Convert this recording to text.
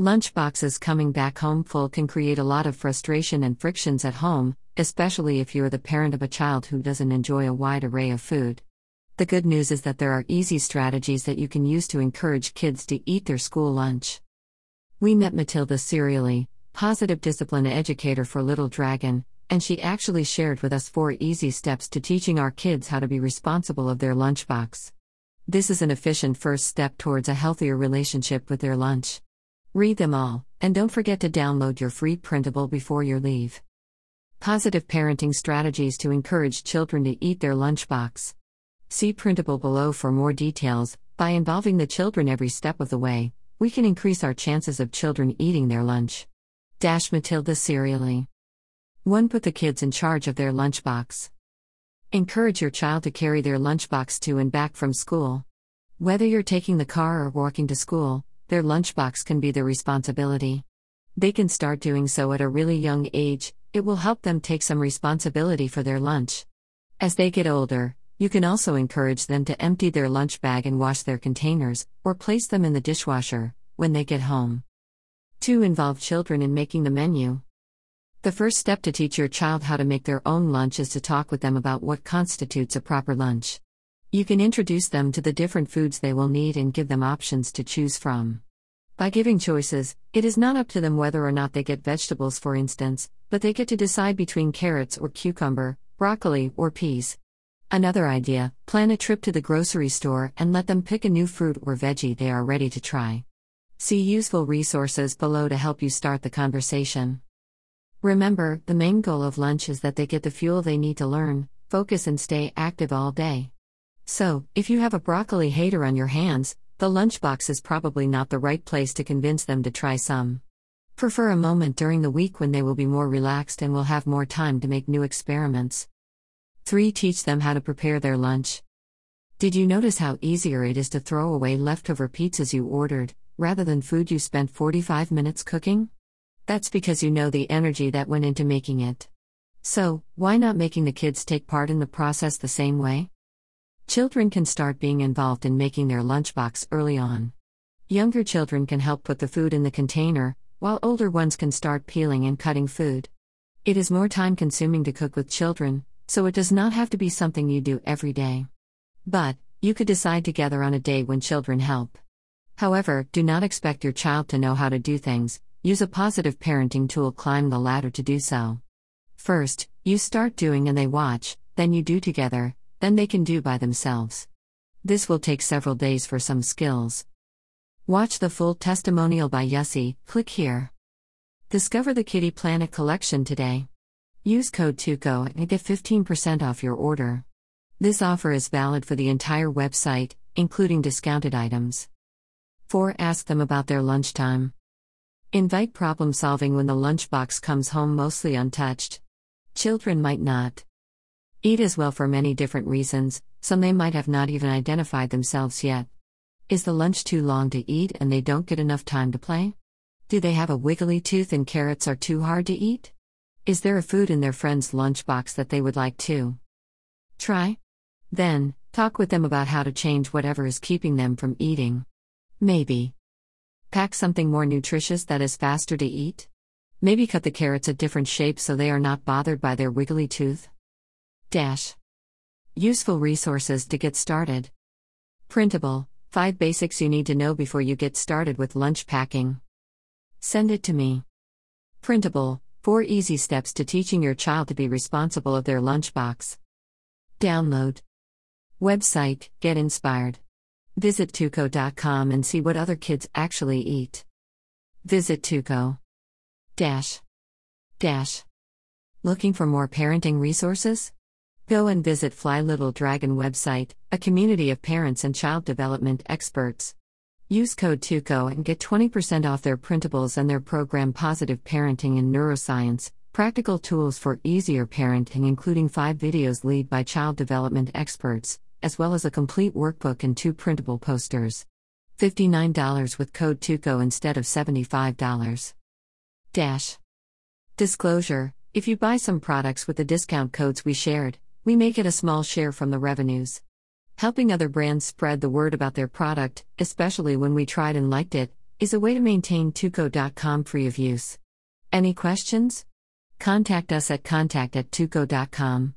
Lunchboxes coming back home full can create a lot of frustration and frictions at home, especially if you're the parent of a child who doesn't enjoy a wide array of food. The good news is that there are easy strategies that you can use to encourage kids to eat their school lunch. We met Mathilde Cerioli, positive discipline educator for Little Dragon, and she actually shared with us four easy steps to teaching our kids how to be responsible of their lunchbox. This is an efficient first step towards a healthier relationship with their lunch. Read them all, and don't forget to download your free printable before your leave. Positive parenting strategies to encourage children to eat their lunchbox. See printable below for more details. By involving the children every step of the way, we can increase our chances of children eating their lunch. Dash Mathilde Cerioli. 1. Put the kids in charge of their lunchbox. Encourage your child to carry their lunchbox to and back from school. Whether you're taking the car or walking to school, their lunchbox can be their responsibility. They can start doing so at a really young age, it will help them take some responsibility for their lunch. As they get older, you can also encourage them to empty their lunch bag and wash their containers, or place them in the dishwasher, when they get home. 2. Involve children in making the menu. The first step to teach your child how to make their own lunch is to talk with them about what constitutes a proper lunch. You can introduce them to the different foods they will need and give them options to choose from. By giving choices, it is not up to them whether or not they get vegetables, for instance, but they get to decide between carrots or cucumber, broccoli or peas. Another idea plan a trip to the grocery store and let them pick a new fruit or veggie they are ready to try. See useful resources below to help you start the conversation. Remember, the main goal of lunch is that they get the fuel they need to learn, focus, and stay active all day. So, if you have a broccoli hater on your hands, the lunchbox is probably not the right place to convince them to try some. Prefer a moment during the week when they will be more relaxed and will have more time to make new experiments. 3. Teach them how to prepare their lunch. Did you notice how easier it is to throw away leftover pizzas you ordered, rather than food you spent 45 minutes cooking? That's because you know the energy that went into making it. So, why not making the kids take part in the process the same way? Children can start being involved in making their lunchbox early on. Younger children can help put the food in the container, while older ones can start peeling and cutting food. It is more time consuming to cook with children, so it does not have to be something you do every day. But, you could decide together on a day when children help. However, do not expect your child to know how to do things, use a positive parenting tool, climb the ladder to do so. First, you start doing and they watch, then you do together, then they can do by themselves. This will take several days for some skills. Watch the full testimonial by Yussi, click here. Discover the Kitty Planet collection today. Use code TEUKO and get 15% off your order. This offer is valid for the entire website, including discounted items. 4. Ask them about their lunchtime. Invite problem solving when the lunchbox comes home mostly untouched. Children might not eat as well for many different reasons, some they might have not even identified themselves yet. Is the lunch too long to eat and they don't get enough time to play? Do they have a wiggly tooth and carrots are too hard to eat? Is there a food in their friend's lunchbox that they would like to try? Then, talk with them about how to change whatever is keeping them from eating. Maybe. Pack something more nutritious that is faster to eat? Maybe cut the carrots a different shape so they are not bothered by their wiggly tooth? Dash. Useful resources to get started. Printable 5 basics you need to know before you get started with lunch packing. Send it to me. Printable 4 easy steps to teaching your child to be responsible of their lunchbox. Download. Website Get Inspired. Visit teuko.com and see what other kids actually eat. Visit Teuko. Dash. Dash. Looking for more parenting resources? Go and visit Fly Little Dragon website, a community of parents and child development experts. Use code TEUKO and get 20% off their printables and their program Positive Parenting and Neuroscience, practical tools for easier parenting including 5 videos lead by child development experts, as well as a complete workbook and two printable posters. $59 with code TEUKO instead of $75. Dash. Disclosure If you buy some products with the discount codes we shared, we make it a small share from the revenues. Helping other brands spread the word about their product, especially when we tried and liked it, is a way to maintain teuko.com free of use. Any questions? Contact us at contact at teuko.com.